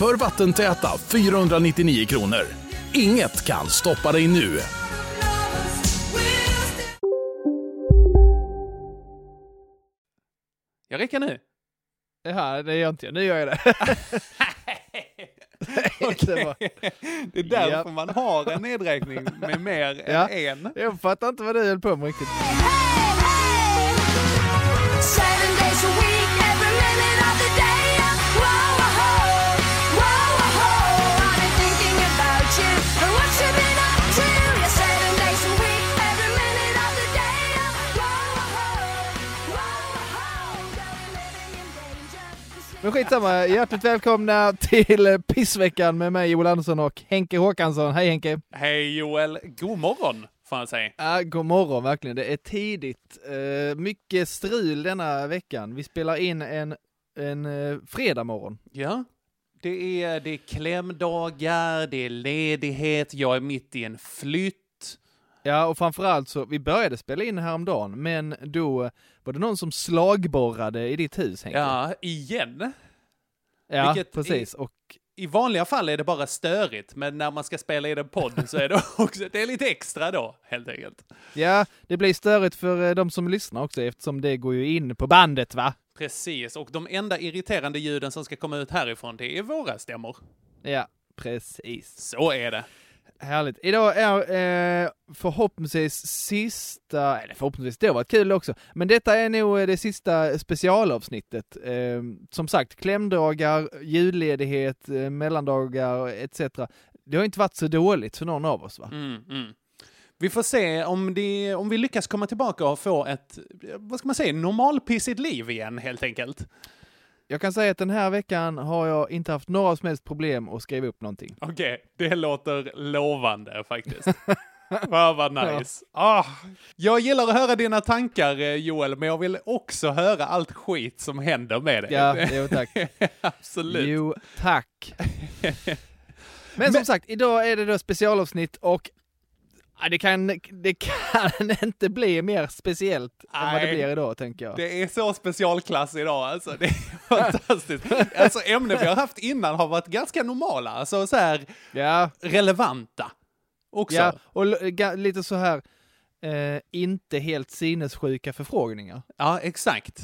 för vattentäta 499 kronor. Inget kan stoppa dig nu. Jag räcker nu. Jaha, det gör inte jag. Nu gör jag det. Det var- Det är därför Ja. man har en nedräkning med mer Ja. än en. Jag fattar inte vad du höll på med riktigt. Men skitsamma, hjärtligt välkomna till eh, Pissveckan med mig Joel Andersson och Henke Håkansson. Hej Henke! Hej Joel, god morgon får jag säga. Ja, god morgon verkligen, det är tidigt. Eh, mycket strul denna veckan. Vi spelar in en, en uh, fredag morgon. Ja, det är, det är klämdagar, det är ledighet, jag är mitt i en flytt. Ja, och framförallt så, vi började spela in häromdagen, men då var det någon som slagborrade i ditt hus Henke. Ja, igen. ja vilket precis. Och I vanliga fall är det bara störigt, men när man ska spela in en podd så är det också, det är lite extra då, helt enkelt. ja, det blir störigt för eh, de som lyssnar också eftersom det går ju in på bandet va? Precis, och de enda irriterande ljuden som ska komma ut härifrån, det är våra stämmor. Ja, precis. Så är det. Härligt. Idag är eh, förhoppningsvis sista, eller förhoppningsvis, det har varit kul också, men detta är nog eh, det sista specialavsnittet. Eh, som sagt, klämdagar, julledighet, eh, mellandagar etc. Det har inte varit så dåligt för någon av oss va? Mm, mm. Vi får se om, det, om vi lyckas komma tillbaka och få ett, vad ska man säga, normalpissigt liv igen helt enkelt. Jag kan säga att den här veckan har jag inte haft några som helst problem att skriva upp någonting. Okej, det låter lovande faktiskt. Vad vad nice. Ah, jag gillar att höra dina tankar eh, Joel, men jag vill också höra allt skit som händer med dig. Ja, jo tack. Absolut. Jo, tack. Men som sagt, idag är det då specialavsnitt och ja, det kan, det kan inte bli mer speciellt än vad det Nej. blir idag, tänker jag. Det är så specialklass idag alltså. Det är fantastiskt. Alltså ämnen vi har haft innan har varit ganska normala, alltså så här Ja, relevanta. Också. ja och lite så här, eh, inte helt sinnessjuka förfrågningar. Ja, exakt.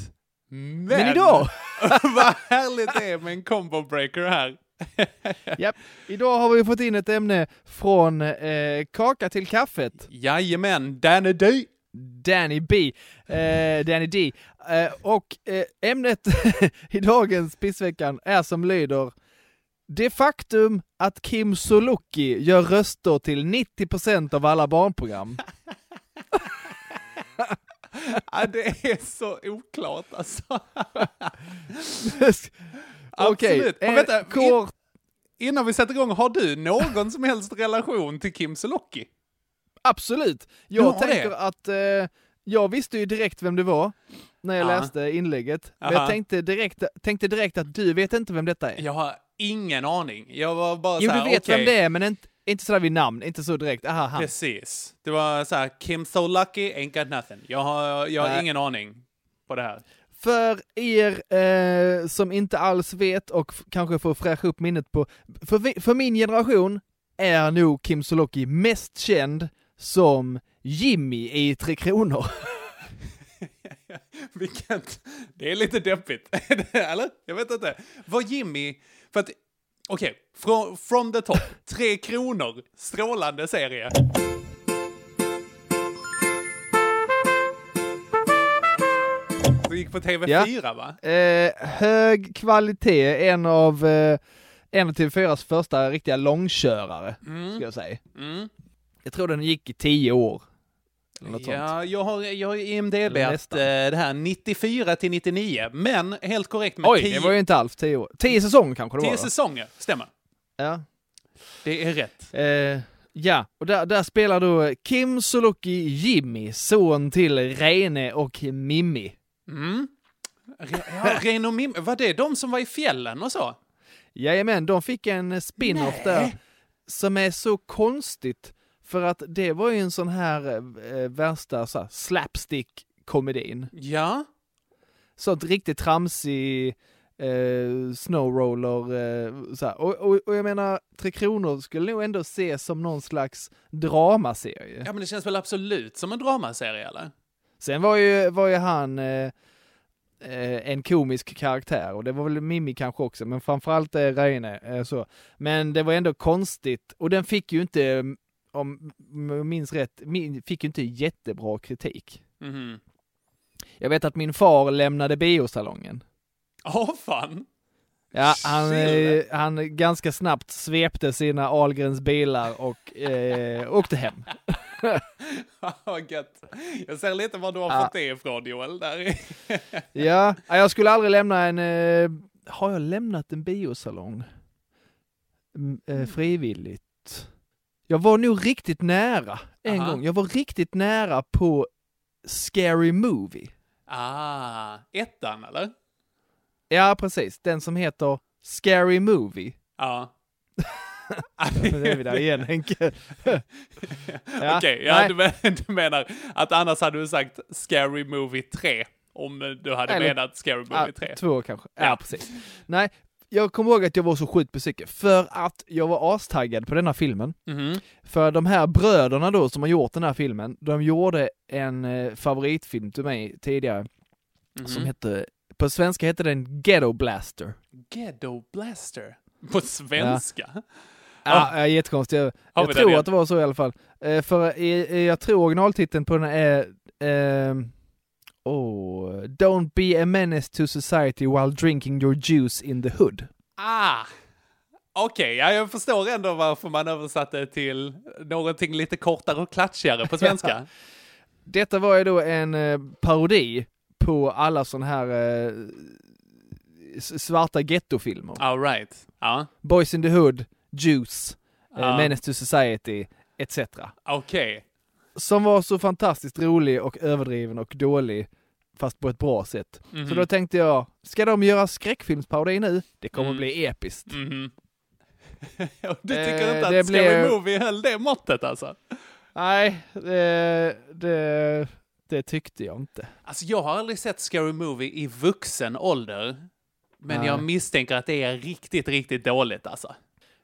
Men, Men idag, vad härligt det är med en combo breaker här. japp, idag har vi fått in ett ämne från eh, kaka till kaffet. Jajamän, Danny D. Danny B, eh, Danny D. Eh, och eh, ämnet i dagens pissveckan är som lyder Det faktum att Kim Sulocki gör röster till 90% av alla barnprogram. Ja, det är så oklart alltså. Okej. Och eh, vänta, kort... Innan vi sätter igång, har du någon som helst relation till Kim Sulocki? Absolut. Du Jag har tänker det? att eh, jag visste ju direkt vem det var när jag Ja. läste inlägget. Men Aha. jag tänkte direkt, tänkte direkt att du vet inte vem detta är. Jag har ingen aning. Jag var bara jo, så du vet okej. vem det är, men inte, inte sådär vid namn, inte så direkt. Aha, han. Precis. Det var så här, Kim So Lucky ain't got nothing. Jag har, jag har ingen aning på det här. För er eh, som inte alls vet och kanske får fräscha upp minnet på, för, vi, för min generation är nog Kim Sulocki mest känd som Jimmy i Tre Kronor. Vilket, det är lite deppigt. Eller? Jag vet inte. Var Jimmy, för att, okej, from, from the top, Tre Kronor, strålande serie. Gick på TV4 va? Eh, hög kvalitet, en av, eh, en av TV4s första riktiga långkörare, ska jag säga. Mm. Jag tror den gick i tio år. Sånt. Ja, jag har, jag har IMDB att eh, det här 94 till 99, men helt korrekt med Oj, 10 det var ju inte alls tio år. Tio säsonger kanske det var. tio säsonger, stämmer. Ja. Det är rätt. Eh, ja, och där, där spelar då Kim Sulocki Jimmy, son till Rene och Mimmi. Mm. Re, ja, Ren och Mim, var det de som var i fjällen och så? Jajamän, de fick en spin-off där som är så konstigt för att det var ju en sån här eh, värsta så slapstick-komedin. Ja. Sånt riktigt tramsig eh, snowroller, eh, så. Och, och, och jag menar, Tre Kronor skulle nog ändå ses som någon slags dramaserie. Ja, men det känns väl absolut som en dramaserie, eller? Sen var ju, var ju han eh, eh, en komisk karaktär och det var väl Mimmi kanske också, men framförallt eh, Reine. Eh, så. Men det var ändå konstigt och den fick ju inte, eh, om jag minns rätt, fick ju inte jättebra kritik. Mhm. Jag vet att min far lämnade biosalongen. Åh, fan! Ja, han, eh, han ganska snabbt svepte sina Ahlgrens bilar och eh, åkte hem. Vad gött. Jag ser lite var du har Ja. fått det ifrån, Joel. Där. Ja, jag skulle aldrig lämna en... Eh, har jag lämnat en biosalong? Mm, eh, frivilligt? Jag var nog riktigt nära en Aha. gång. Jag var riktigt nära på Scary Movie. ah, ettan, eller? Ja, precis. Den som heter Scary Movie. Ja. Nu är vi där igen Henke. Ja, Okej, ja, nej. du, du menar att annars hade du sagt Scary Movie 3 om du hade Eller- menat Scary Movie Ja, 3. två kanske. Ja, Ja. precis. Nej, jag kommer ihåg att jag var så sjukt besviken för att jag var astaggad på denna filmen. Mhm. För de här bröderna då som har gjort den här filmen, de gjorde en eh, favoritfilm till mig tidigare Mhm. som hette, på svenska hette den Ghetto Blaster. Ghetto Blaster. På svenska? Ja, ja jättekonstigt. Jag, jag tror igen? att det var så i alla fall. Eh, för i, jag tror originaltiteln på den är ehm, oh, Don't be a menace to society while drinking your juice in the hood. Ah! Okej, ja, jag förstår ändå varför man översatte till någonting lite kortare och klatschigare på svenska. Detta var ju då en eh, parodi på alla sådana här eh, svarta gettofilmer. All right. Ja, Boys in the Hood, Juice, eh, Ja. Menace to Society, etc. okej. Som var så fantastiskt rolig och överdriven och dålig, fast på ett bra sätt. Mhm. Så då tänkte jag, ska de göra skräckfilmsparodi nu? Det kommer Mm. bli episkt. Mhm. Och du tycker Eh, inte det att Scary blev- Movie höll det måttet alltså? Nej, det, det, det tyckte jag inte. Alltså jag har aldrig sett Scary Movie i vuxen ålder. Men Nej. jag misstänker att det är riktigt, riktigt dåligt alltså.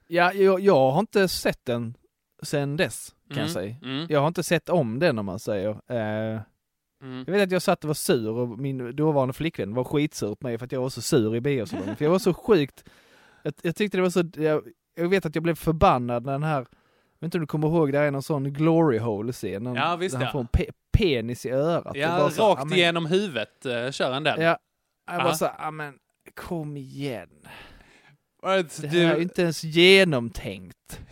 Ja, jag, jag har inte sett den sen dess, kan jag Mm, säga. mm. Jag har inte sett om den om man säger. Eh, Mm. Jag vet att jag satt och var sur och min dåvarande flickvän var skitsur på mig för att jag var så sur i biosalongen. för jag var så sjukt, jag, jag tyckte det var så, jag, jag vet att jag blev förbannad när den här, jag vet inte om du kommer ihåg, det är någon sån glory hole scen. Ja, visst där han ja. får en pe penis i örat. Ja, bara så, rakt ja, men- igenom huvudet uh, kör han den. Ja, jag Ja. var så, ja men kom igen. Och att Det du- här är ju inte ens genomtänkt.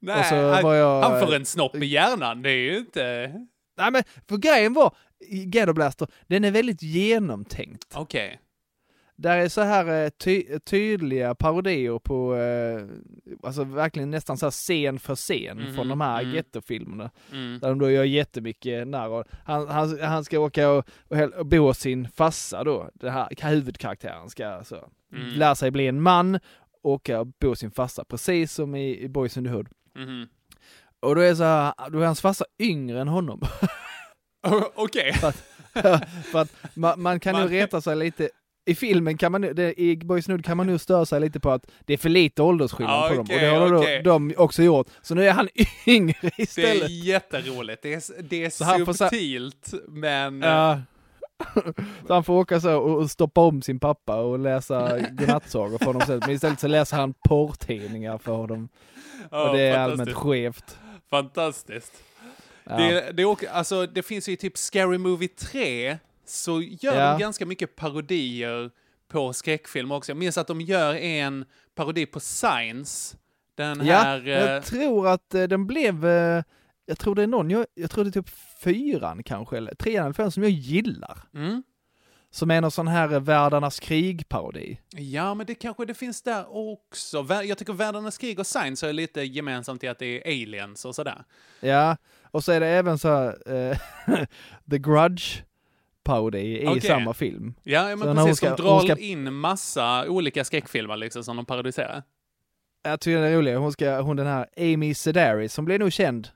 Nej, han, jag- han får en snopp i hjärnan, det är ju inte... Nej men, för grejen var, Ghetto Blaster, den är väldigt genomtänkt. Okej. Där är så här eh, ty tydliga parodier på, eh, alltså verkligen nästan så här scen för scen Mhm, från de här mm. gettofilmerna. Mm. Där de då gör jättemycket narr. Han, han, han ska åka och, och, och bo hos sin farsa då, den här huvudkaraktären ska alltså Mm. lära sig bli en man, åka och bo hos sin farsa, precis som i, i Boys in the Hood. Mhm. Och då är, så här, då är hans farsa yngre än honom. Okej. för att man, man kan Man- nog reta sig lite i filmen kan man det, i Boys Nude kan man nu störa sig lite på att det är för lite åldersskillnad Ja, på dem. Och det har då, de också gjort. Så nu är han yngre Det istället. är jätteroligt. Det är, det är Så subtilt, men... Ja. så han får åka så och stoppa om sin pappa och läsa godnattsagor för honom. sen. Men istället så läser han porrtidningar för honom. ja, och det är allmänt skevt. Fantastiskt. Ja. Det, det, också, alltså, det finns ju typ Scary Movie 3, så gör Ja. de ganska mycket parodier på skräckfilm också. Jag minns att de gör en parodi på Science. Den Ja, här... eh, jag tror att eh, den blev, eh, jag tror det är någon, jag, jag tror det är typ fyran kanske, eller trean eller femman som jag gillar. mm. Som är någon sån här eh, världarnas krig-parodi. Ja, men det kanske det finns där också. Jag tycker Världarnas krig och Science är lite gemensamt i att det är aliens och sådär. Ja, och så är det även så här, eh, The Grudge parodi i Okej. samma film. Ja, men Så precis. ska- de drar ska- in massa olika skräckfilmer liksom som de parodiserar. Jag tycker det är roligt, hon ska, hon den här Amy Sedaris som blev nog känd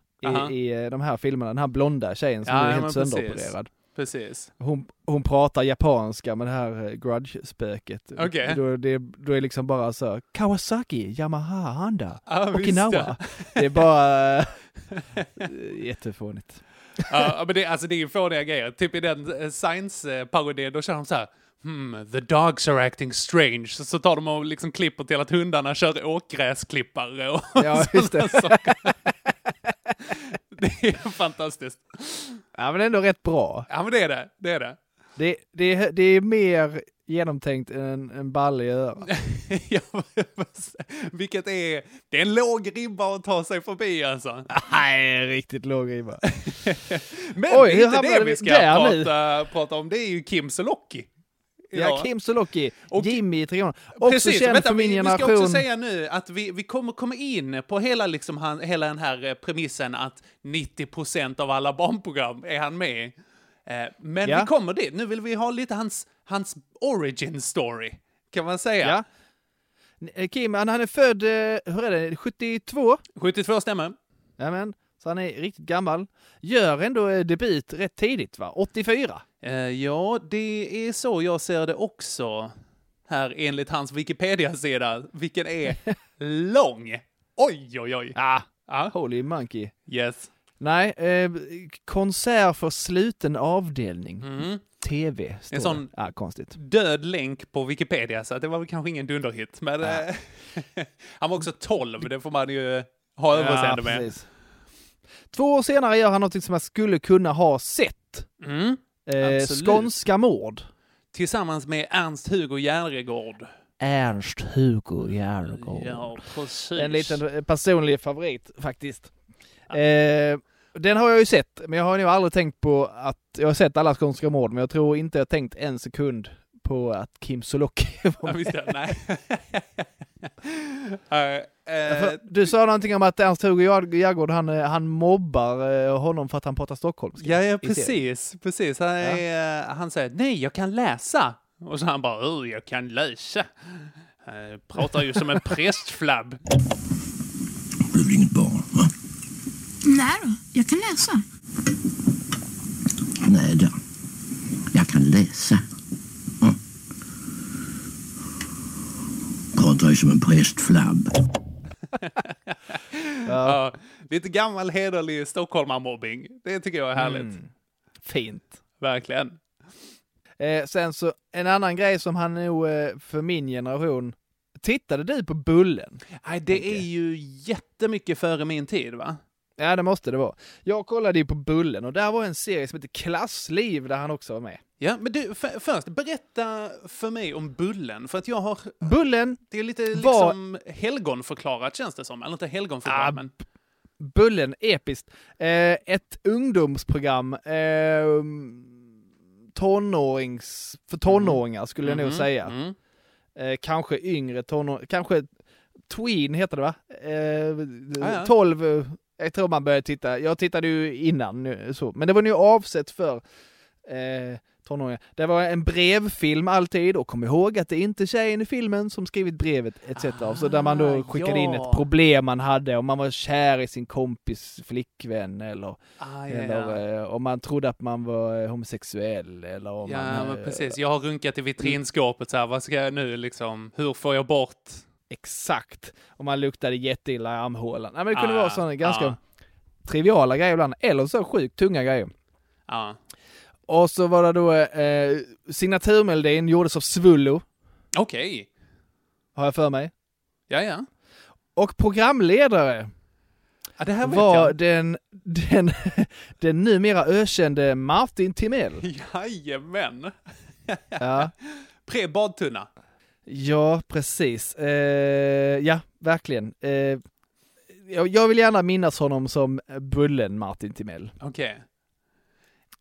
i, i eh, de här filmerna, den här blonda tjejen som Ja, är ja, helt sönderopererad. Precis. Hon, hon pratar japanska med det här eh, grudge-spöket. Okej. Då, det, då är det liksom bara så, Kawasaki, Yamaha, Honda, Ja, visst, Okinawa. ja. Det är bara eh, jättefånigt. Ja, men det, alltså, det är ju fåniga grejer. Typ i den eh, Science-parodin, då kör de så här Hmm, the dogs are acting strange. Så, så tar de och liksom klipper till att hundarna kör åkgräsklippare och Ja, just det. saker. Det är fantastiskt. Ja men ändå rätt bra. Ja, men det är det. Det är det. Det, det, det är mer genomtänkt än en balle i örat. Ja, Vilket är... Det är en låg ribba att ta sig förbi alltså. Nej, riktigt låg ribba. Men Oj, det är inte det vi ska prata, prata om. Det är ju Kim Sulocki. Ja, Kim Sulocki, Och- Jimmy i Kronor. Också Precis, känd vänta, för min vi, vi ska också generation. säga nu att vi, vi kommer komma in på hela, liksom han, hela den här eh, premissen att 90% av alla barnprogram är han med i. Men Ja. vi kommer dit. Nu vill vi ha lite hans, hans origin story, kan man säga. Ja. Eh, Kim, han, han är född, eh, hur är det, 72? 72 stämmer. Jajamän, så han är riktigt gammal. Gör ändå eh, debut rätt tidigt va? 84? Eh, ja, det är så jag ser det också. Här enligt hans Wikipedia-sida, vilken är lång. Oj, oj, oj. Ah, Ja, holy monkey. yes. Nej, eh, konsert för sluten avdelning. Mm. TV, står En sån- det. Ja, konstigt. död länk på Wikipedia, så att det var väl kanske ingen dunderhit. Men eh, han var också 12, det får man ju ha överseende med. precis. Två år senare gör han något som jag skulle kunna ha sett. Mm. Eh. Skånska mord. Tillsammans med Ernst-Hugo Järregård. Ernst-Hugo Järregård. Ja, precis. En liten personlig favorit faktiskt. Eh, den har jag ju sett, men jag har nog aldrig tänkt på att, jag har sett alla Skånska mord, men jag tror inte jag tänkt en sekund på att Kim Sulocki Ja, var med. ja, nej. Eh, För Du sa någonting om att Ernst-Hugo Jär- Järegård, han, eh, han mobbar eh, honom för att han pratar stockholmska. Ja, ja, precis. precis. Han, är, eh, han säger nej, jag kan läsa. Och så han bara, oh, jag kan läsa. Eh, pratar ju som en prästflabb. Du är inget barn? Nej då, jag kan läsa. Nej då. Jag kan läsa. Mm. Pratar ju som en prästflabb. Ja, lite gammal hederlig stockholmarmobbing. Det tycker jag är härligt. Mm. Fint. Verkligen. Eh, sen så, en annan grej som han nog, eh, för min generation, tittade du på Bullen? Nej, det Tänker. är ju jättemycket före min tid, va? Ja, det måste det vara. Jag kollade ju på Bullen och där var en serie som heter Klassliv där han också var med. Ja, men du, först, berätta för mig om Bullen, för att jag har... Bullen, Det är lite Vad- liksom helgonförklarat känns det som. Eller inte helgonförklarat, Ah, men... Bullen, episkt. Eh, ett ungdomsprogram, eh, tonårings, för tonåringar skulle jag nog Mhm, säga. mm. Eh, kanske yngre tonåringar, kanske tween heter det va? Eh, Ah, ja. 12, eh, jag tror man började titta, jag tittade ju innan nu, så. men det var nu avsett för eh, tonåringar. Det var en brevfilm alltid och kom ihåg att det är inte tjejen i filmen som skrivit brevet etc. så där man då Ah, skickade in ja. ett problem man hade, om man var kär i sin kompis flickvän eller, Ah, ja, eller ja. eh, om man trodde att man var eh, homosexuell eller om Ja, man... men eh, precis. Jag har runkat i vitrinskåpet så här, vad ska jag nu liksom, hur får jag bort? Exakt. Om man luktade jätteilla i armhålan. Nej men det kunde Ah, vara sådana ganska ah. triviala grejer ibland, eller så sjukt tunga grejer. Ja. Och så var det då eh, signaturmelodin gjordes av Svullo, Okej. har jag för mig. Ja, ja. Och programledare ja. Det här var jag. den, den, den numera ökände Martin Timell. Jajamän. Ja. Pre-badtunna. Ja, precis. Eh, ja, verkligen. Eh, jag, jag vill gärna minnas honom som Bullen Martin Timell. Okej.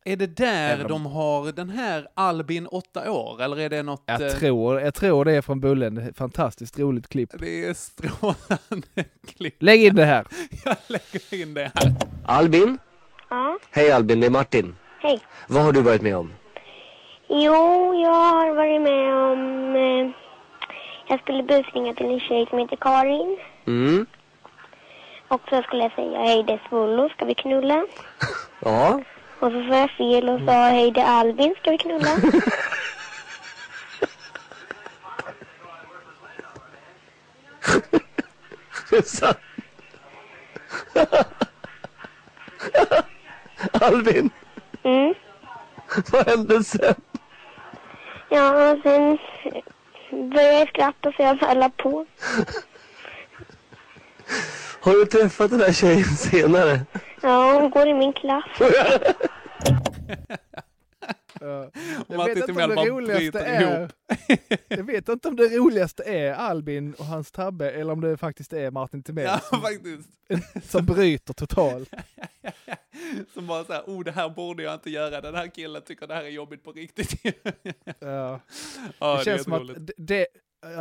Är det där Även de har den här Albin åtta år, eller är det något... Jag eh, tror, jag tror det är från Bullen. Fantastiskt roligt klipp. Det är strålande klipp. Lägg in det här. Jag lägger in det här. Albin? Ja, Hej Albin, det är Martin. hej. Vad har du varit med om? Jo, jag har varit med om... Jag skulle busringa till en tjej som heter Karin. Mm, Och så skulle jag säga hej det är Svullo, ska vi knulla? ja. Och så sa jag fel och sa hej det är Albin, ska vi knulla? Så- Albin, Mm. vad hände sen? Ja, sen började skratta så jag la på. Har du träffat den här tjejen senare? Ja, hon går i min klass. Och Jag vet inte om det roligaste är... Jag vet inte om det roligaste är Albin och hans tabbe eller om det faktiskt är Martin Timell Ja, som, som bryter totalt. Som bara såhär, oh det här borde jag inte göra, den här killen tycker det här är jobbigt på riktigt. Ja. ja, det känns som jätteroligt. att det, det,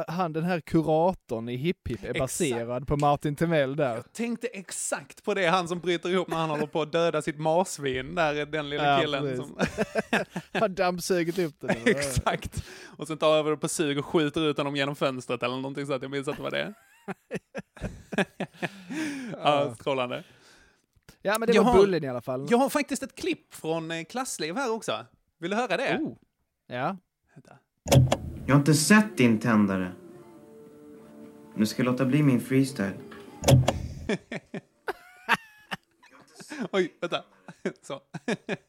han, den här kuratorn i Hipp Hipp är Exakt. baserad på Martin Timell där. Tänkte exakt på det, han som bryter ihop när han håller på att döda sitt marsvin, där den lilla Ja, killen precis. som... Han dammsugit upp den. exakt. Och sen tar över det på sug och skjuter ut honom genom fönstret eller någonting så att jag minns att det var det. ja, strålande. Ja men det Jag var har- Bullen i alla fall. Jag har faktiskt ett klipp från eh, Klassliv här också. Vill du höra det? Oh. Ja. Vänta. Jag har inte sett din tändare. Nu ska jag låta bli min freestyle. Oj, vänta. Så.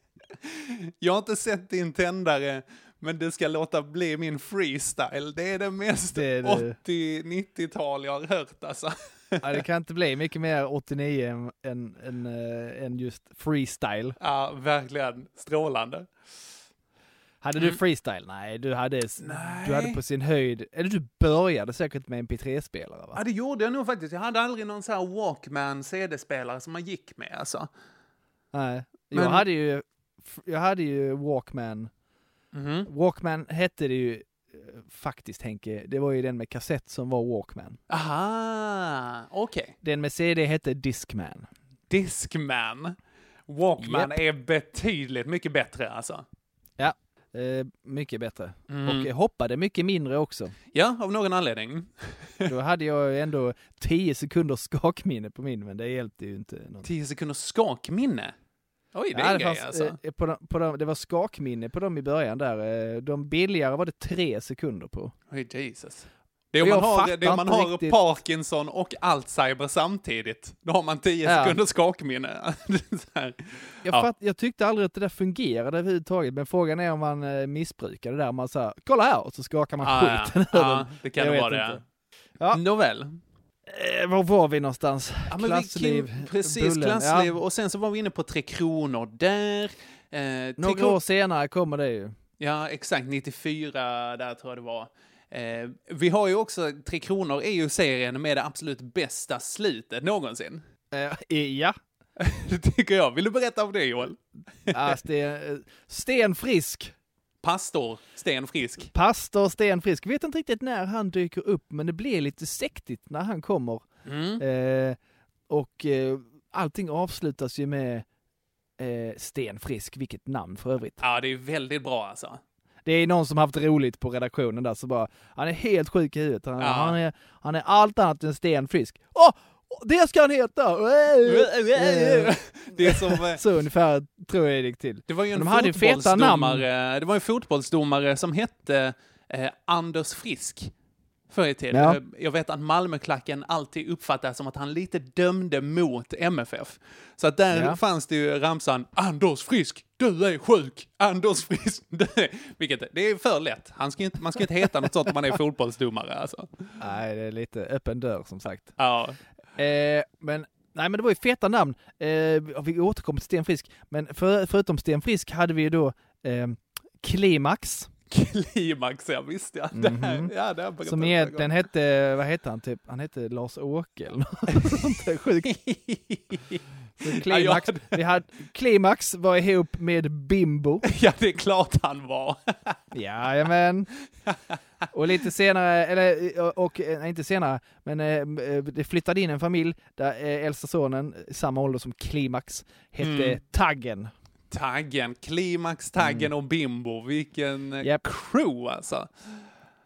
Jag har inte sett din tändare, men det ska låta bli min freestyle. Det är det mest Det är det. 80-90-tal jag har hört alltså. ja, det kan inte bli mycket mer 89 än, än, än, äh, än just freestyle. Ja, verkligen strålande. Hade Mm. du freestyle? Nej, du hade, Nej. du hade på sin höjd, eller du började säkert med en MP3-spelare va? Ja, det gjorde jag nog faktiskt. Jag hade aldrig någon så här Walkman CD-spelare som man gick med alltså. Nej. Jag Men- hade ju, jag hade ju Walkman. Mhm. Walkman hette det ju eh, faktiskt Henke, det var ju den med kassett som var Walkman. Aha, okej. Den med CD hette Discman. Discman. Walkman är betydligt mycket bättre alltså. Eh, mycket bättre. Mm. Och hoppade mycket mindre också. Ja, av någon anledning. Då hade jag ändå 10 sekunders skakminne på min, men det hjälpte ju inte. Någon. 10 sekunders skakminne. Oj, det är Ja, en det, grej fanns, alltså. eh, på de, på de, det var skakminne på dem i början där. Eh, De billigare var det tre sekunder på. Oj, Jesus. Det är om man har, det om man har riktigt. Parkinson och Alzheimer samtidigt. Då har man 10 Ja. sekunders skakminne. Jag, Ja. fatt, jag tyckte aldrig att det där fungerade överhuvudtaget, men frågan är om man eh, missbrukar det där. Man säger kolla här, och så skakar man Ah, ja. skiten Ja, dem. det kan Jag det vara det. Ja. Nåväl. Eh, var var vi någonstans? Ja, men vi- Klassliv, Precis, Bullen. klassliv. Ja. Och sen så var vi inne på Tre Kronor där. Eh, Några Kronor- år senare kommer det ju. Ja, exakt. 94 där tror jag det var. Eh, vi har ju också, Tre Kronor är ju serien med det absolut bästa slutet någonsin. Eh, ja. Det tycker jag. Vill du berätta om det Joel? ja sten, eh, stenfrisk. Pastor Sten Frisk. Pastor Stenfrisk. Vet inte riktigt när han dyker upp, men det blir lite sektigt när han kommer. Mm. Eh, och eh, allting avslutas ju med eh, Stenfrisk, vilket namn för övrigt. Ja, det är väldigt bra alltså. Det är någon som haft roligt på redaktionen där, så bara, han är helt sjuk i huvudet. Han, Ja. han, är, han är allt annat än stenfrisk. Åh, det ska han heta! Det är som... eh, så ungefär tror jag det gick till. Det var ju en de hade feta namn. det var en fotbollsdomare som hette eh, Anders Frisk förr i tiden. Ja. Eh, Jag vet att Malmöklacken alltid uppfattade som att han lite dömde mot MFF. Så att där Ja. fanns det ju ramsan Anders Frisk, du är sjuk! Anders Frisk, du är... Vilket, det är för lätt. Han ska inte, man ska inte heta något sånt om man är fotbollsdomare alltså. Nej, det är lite öppen dörr som sagt. Ja. Eh, men, nej men det var ju feta namn. Eh, vi återkommer till Sten Frisk. Men för, förutom Sten Frisk hade vi ju då eh, Klimax. Klimax, ja visst ja. Det här, Mhm. ja, det berättat Som egentligen hette, vad hette han typ? Han hette Lars-Åke eller något sånt där sjukt. Klimax, Ja, vi hade, Klimax var ihop med Bimbo. Ja, det är klart han var. Jajamän. Och lite senare, eller och, och nej, inte senare, men eh, det flyttade in en familj där eh, äldsta sonen, samma ålder som Klimax, hette Mm. Taggen. Taggen, Klimax, Taggen och Bimbo. Vilken eh, Japp. crew alltså.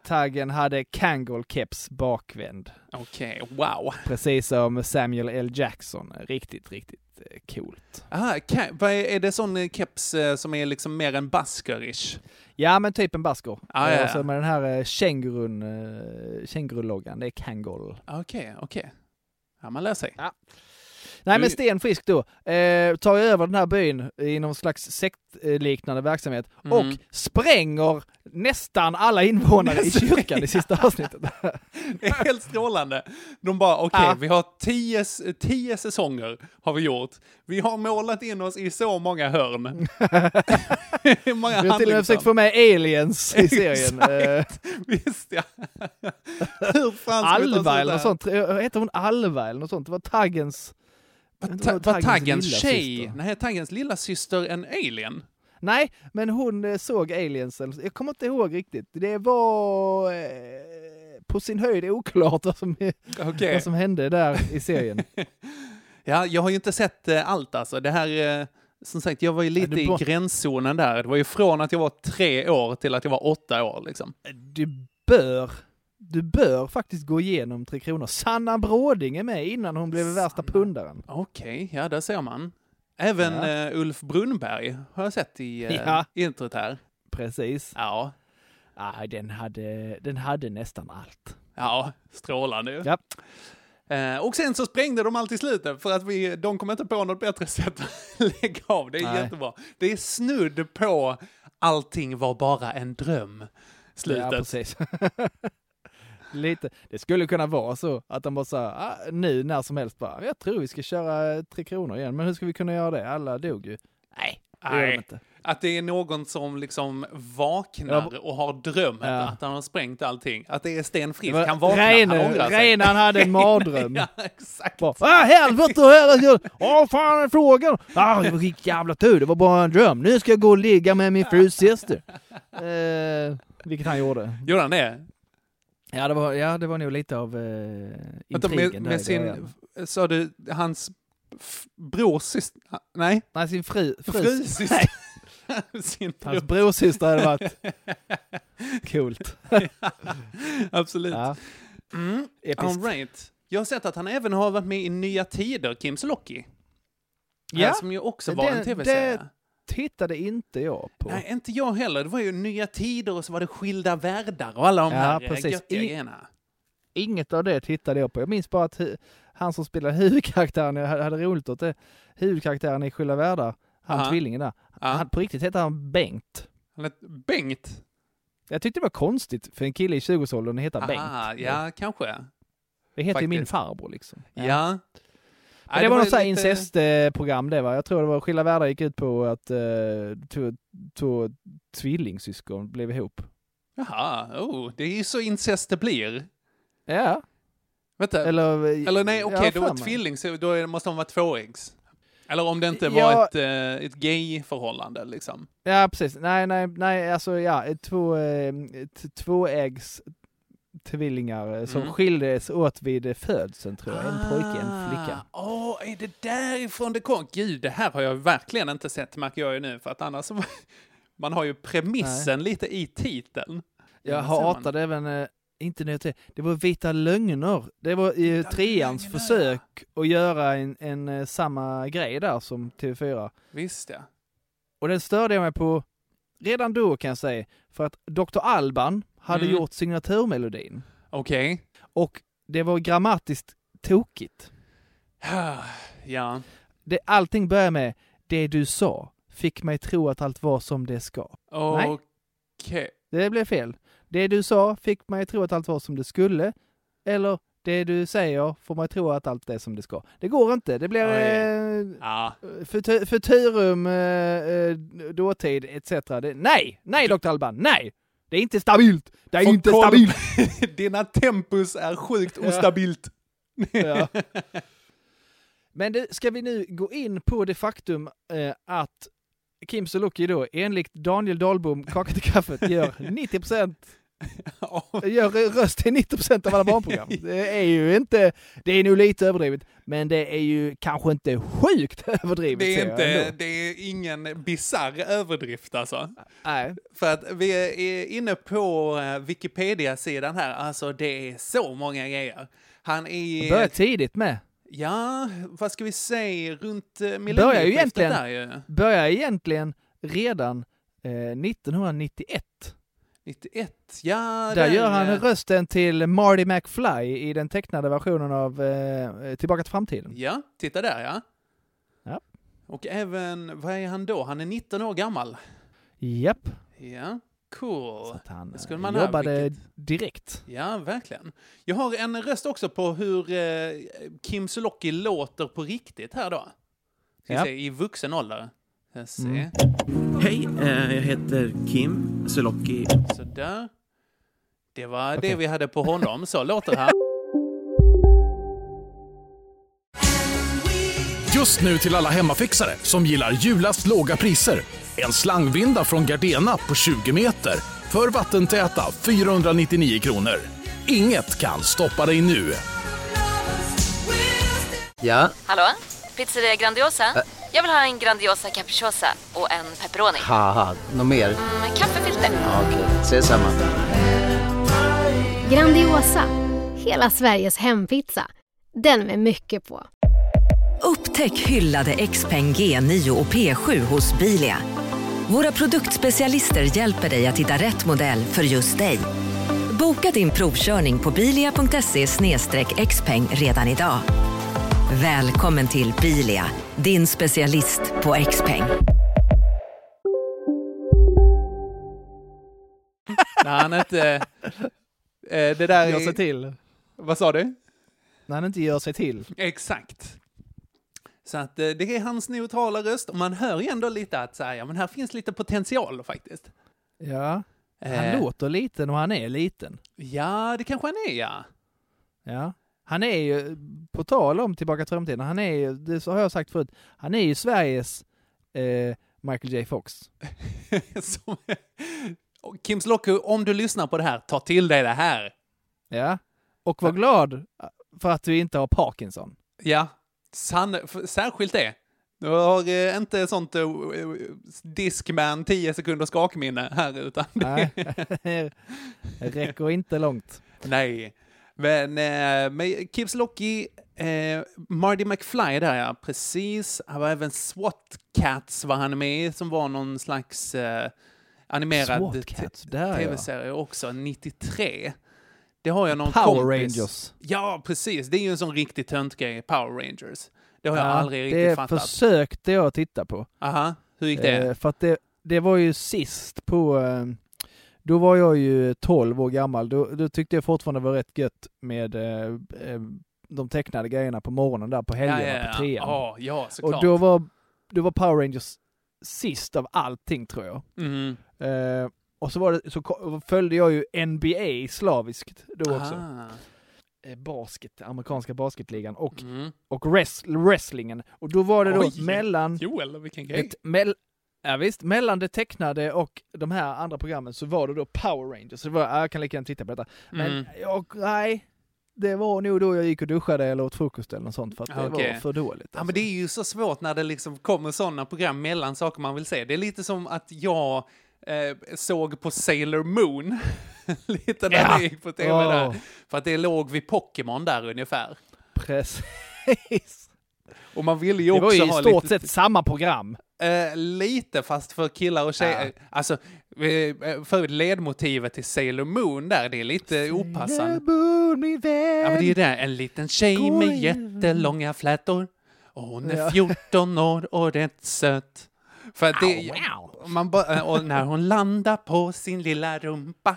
Taggen hade Kangol-keps bakvänd. Okej, wow. Precis som Samuel L. Jackson. Riktigt, riktigt eh, coolt. Aha, är, det sån eh, keps eh, som är liksom mer en baskerish? Ja, men typ en basker. Ah, ja, ja. Så med den här eh, kängurun, eh, känguruloggan, det är Kangol. Okej, okej. Ja, man lär sig. Nej men Sten Frisk då, eh, tar ju över den här byn i någon slags sektliknande verksamhet Mm. och spränger nästan alla invånare i kyrkan i sista avsnittet. Det är helt strålande. De bara, okej, Ja. vi har tio, tio säsonger har vi gjort. Vi har målat in oss i så många hörn. Många Vi har till och med försökt få med aliens i serien. Visst ja. Hur fan ska vi ta oss Alva eller något sånt. Heter hon Alva eller något sånt? Det var Taggens... Var, ta, var Taggens tjej, nej Taggens lilla syster en alien? Nej, men hon eh, såg aliens. eller- Jag kommer inte ihåg riktigt. Det var eh, på sin höjd oklart vad som, Okej. vad som hände där i serien. Ja, jag har ju inte sett eh, allt alltså. Det här, eh, som sagt, jag var ju lite du i gränszonen där. Det var ju från att jag var tre år till att jag var åtta år liksom. Du bör, du bör faktiskt gå igenom Tre Kronor. Sanna Bråding är med innan hon blev värsta pundaren. Okej, ja där ser man. Även Ja. eh, Ulf Brunnberg har jag sett i eh, Ja. introt här. Precis. Ja, Ah, den, hade, den hade nästan allt. ja strålande. Ja. Eh, och sen så sprängde de allt i slutet för att vi, de kom inte på något bättre sätt att lägga av. Det är Nej. jättebra. Det är snudd på allting var bara en dröm. Slutet. Ja, precis. Lite. Det skulle kunna vara så att de bara sa ah, nu när som helst bara, jag tror vi ska köra Tre Kronor igen, men hur ska vi kunna göra det? Alla dog ju. Nej, det gör de Nej. inte. Att det är någon som liksom vaknar Ja. och har drömmen Ja. att han har sprängt allting. Att det är Sten Frisk. Han vaknar, Reine- han ångrar sig. Reine, han hade en mardröm. ja, exakt. Bara, ah, helvete, helvete, åh fan är frågan? Ah, det var riktigt jävla tur, det var bara en dröm. Nu ska jag gå och ligga med min frus syster. Eh, vilket han gjorde. Gjorde han det? Ja, det var, ja, det var nog lite av eh, Vänta, intrigen med, där med i sin, sa du hans f- brors syster? Nej? Nej, sin fru. Frusyster. Nej, sin Hans bror. brorsyster hade varit coolt. Absolut. Ja. Mm. All right. Jag har sett att han även har varit med i Nya Tider, Kim Sulocki. Ja. Som ju också var Det- en tv-serie. Tittade inte jag på. Nej, inte jag heller. Det var ju Nya Tider och så var det Skilda Världar och alla de Ja, här eh, precis. göttiga I- grejerna. Inget av det tittade jag på. Jag minns bara att hu- han som spelade huvudkaraktären, jag hade roligt åt det, huvudkaraktären i Skilda Världar, han Aha. tvillingen där, Ja. han, på riktigt heter han Bengt. Han heter Bengt. Jag tyckte det var konstigt för en kille i 20-årsåldern att heta Aha, Bengt. ja, kanske. Det heter ju min farbror liksom. Ja. Men Nej, det, var något lite- incestprogram det va? Jag tror det var Skilda Världar gick ut på att uh, två, två tvillingsyskon blev ihop. Jaha, oh, det är ju så incest det blir. Ja. Vänta. Eller, Eller nej, okej, ja, det var tvilling, så då det- måste de vara tvåäggs. Eller om det inte var Ja. ett, eh, ett gay-förhållande liksom. Ja, precis. Nej, nej, nej, alltså ja, två, eh, tvåäggs tvillingar eh, som Mm. skildes åt vid födseln tror jag. En pojke, en flicka. Åh, är det därifrån det kom? Gud, det här har jag verkligen inte sett, märker jag ju nu, för att annars. Man har ju premissen lite i titeln. Jag hatade även, eh, inte tänkte- det var Vita Lögner. Det var i treans Lögner. försök att göra en, en eh, samma grej där som TV4. Visst ja. Och den störde jag mig på redan då kan jag säga, för att Dr. Alban hade Mm. gjort signaturmelodin. Okej. Och det var grammatiskt tokigt. Ja. Det, allting börjar med det du sa fick mig tro att allt var som det ska. Okej. det blev fel. Det du sa fick mig tro att allt var som det skulle. Eller det du säger får mig tro att allt är som det ska. Det går inte. Det blir eh, Ja. futu- futurum, eh, eh, dåtid etc. Det, nej, nej Dr. Alban, nej! Det är inte stabilt! Det är Få inte stabilt! Dina tempus är sjukt ostabilt. Ja. Men det, ska vi nu gå in på det faktum eh, att Kim Sulocki då, enligt Daniel Dahlbom, Kaka till kaffet, gör 90% gör röst till 90% av alla barnprogram. Det är ju inte, det är nog lite överdrivet, men det är ju kanske inte sjukt överdrivet. Det är, inte, det är ingen bizarr överdrift alltså. Nej. För att vi är inne på eh, Wikipedia-sidan här, alltså det är så många grejer. Han är... Börjar tidigt med. Ja, vad ska vi säga, runt eh, millennieskiftet egentligen, där ju. börjar egentligen redan eh, 1991. 91, ja. Där den, gör han eh, rösten till Marty McFly i den tecknade versionen av eh, Tillbaka till framtiden. Ja, titta där ja. Ja. Och även, vad är han då? Han är 19 år gammal. Japp. Ja, cool. Han Det skulle man ha, jobbade vilket- direkt. Ja, verkligen. Jag har en röst också på hur eh, Kim Sulocki låter på riktigt här då. Ska Ja. se, i vuxen ålder. Mm. Hej, eh, jag heter Kim Sulocki. Sådär. Det var det vi hade på honom. Så låter han. Just nu till alla hemmafixare som gillar julast låga priser. En slangvinda från Gardena på 20 meter för vattentäta 499 kronor. Inget kan stoppa dig nu. Ja, Hallå? Pizzeria Grandiosa? Jag vill ha en Grandiosa capriciosa och en pepperoni. haha, något mer? Med kaffefilter. Ja, Okej, ses samma. Grandiosa, hela Sveriges hempizza. Den med mycket på. Upptäck hyllade XPeng G9 och P7 hos Bilia. Våra produktspecialister hjälper dig att hitta rätt modell för just dig. Boka din provkörning på bilia.se xpeng redan idag. Välkommen till Bilia, din specialist på XPeng. När han inte... Eh, det där Gör sig till. Vad sa du? När han inte gör sig till. Exakt. Så att eh, det är hans neutrala röst och man hör ju ändå lite att så här, ja, men här finns lite potential faktiskt. Ja. Han Eh. låter liten och han är liten. Ja, det kanske han är ja. Ja. Han är ju, på tal om Tillbaka till framtiden, han är ju, det har jag sagt förut, han är ju Sveriges eh, Michael J Fox. Som, Kim Slocku, om du lyssnar på det här, ta till dig det här. Ja. Och var glad för att du inte har Parkinson. Ja, för, särskilt det. Du har eh, inte sånt uh, Discman 10 sekunder skakminne här, utan Nej, det räcker inte långt. Nej. Men eh, med Kips Locky, eh, Marty McFly där ja, precis. Han var även SWAT Cats var han med i, som var någon slags eh, animerad tv-serie också, 93. Det har jag någon Power kompis. Rangers. Ja, precis. Det är ju en sån riktig töntgrej, Power Rangers. Det har jag Ja, aldrig riktigt det fattat. försökte jag titta på. Aha, hur gick det? Eh, för att det, det var ju sist på, eh, då var jag ju 12 år gammal, då, då tyckte jag fortfarande det var rätt gött med eh, eh, de tecknade grejerna på morgonen där på helgerna ja, ja, på trean. Ja, ja, såklart. och då var, då var Power Rangers sist av allting tror jag. Mhm. Eh, och så, var det, så följde jag ju NBA slaviskt då också. Ah. Eh, basket, amerikanska basketligan och, Mm. och wrest, wrestlingen. Och då var det då Oj, mellan Joel, vilken grej. ett, mell, ja, visst, mellan det tecknade och de här andra programmen så var det då Power Rangers. Så det var, ja, jag kan lika gärna titta på detta. Men Mm. jag, nej, det var nog då jag gick och duschade eller åt frukost eller något sånt för att det Okej. var för dåligt. alltså. Ja, men det är ju så svårt när det liksom kommer sådana program mellan saker man vill se. Det är lite som att jag eh, såg på Sailor Moon, lite när Ja. det gick på tv Åh. där. För att det låg vid Pokémon där ungefär. Precis. Och man ville ju Det var också ju i ha stort lite... sett samma program. Eh, lite, fast för killar och tjejer. Alltså, eh, för ledmotivet till Sailor Moon där, det är lite opassande. Moon, min vän. Ja, men det är ju det. En liten tjej Gå med igen. jättelånga flätor. Och hon är Ja. 14 år och rätt söt. För det, man bara, och när hon landar på sin lilla rumpa,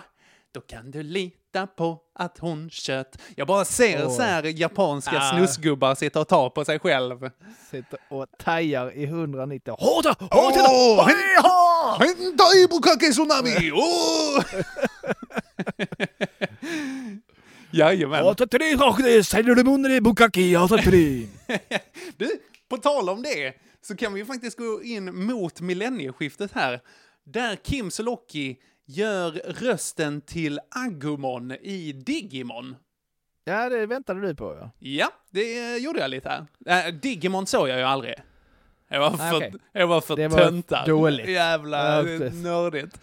då kan du lita titta på att hon kött. Jag bara ser Åh. så här japanska Ah. snusgubbar sitta och ta på sig själv. Sitter och tajar i 190. Hårt! Hårt! Åh, Hårt! Hentai bukake tsunami! Åh! Jajamän. Åtatri rakde, säger du munnen i bukaki, åtatri. Du, på tal om det, så kan vi ju faktiskt gå in mot millennieskiftet här. Där Kim Sulocki gör rösten till Agumon i Digimon. Ja, det väntade du på ja. Ja, det gjorde jag lite här. Äh, Digimon såg jag ju aldrig. Jag var för, okej. jag var för Det var töntar. dåligt. Jävla Ja, nördigt.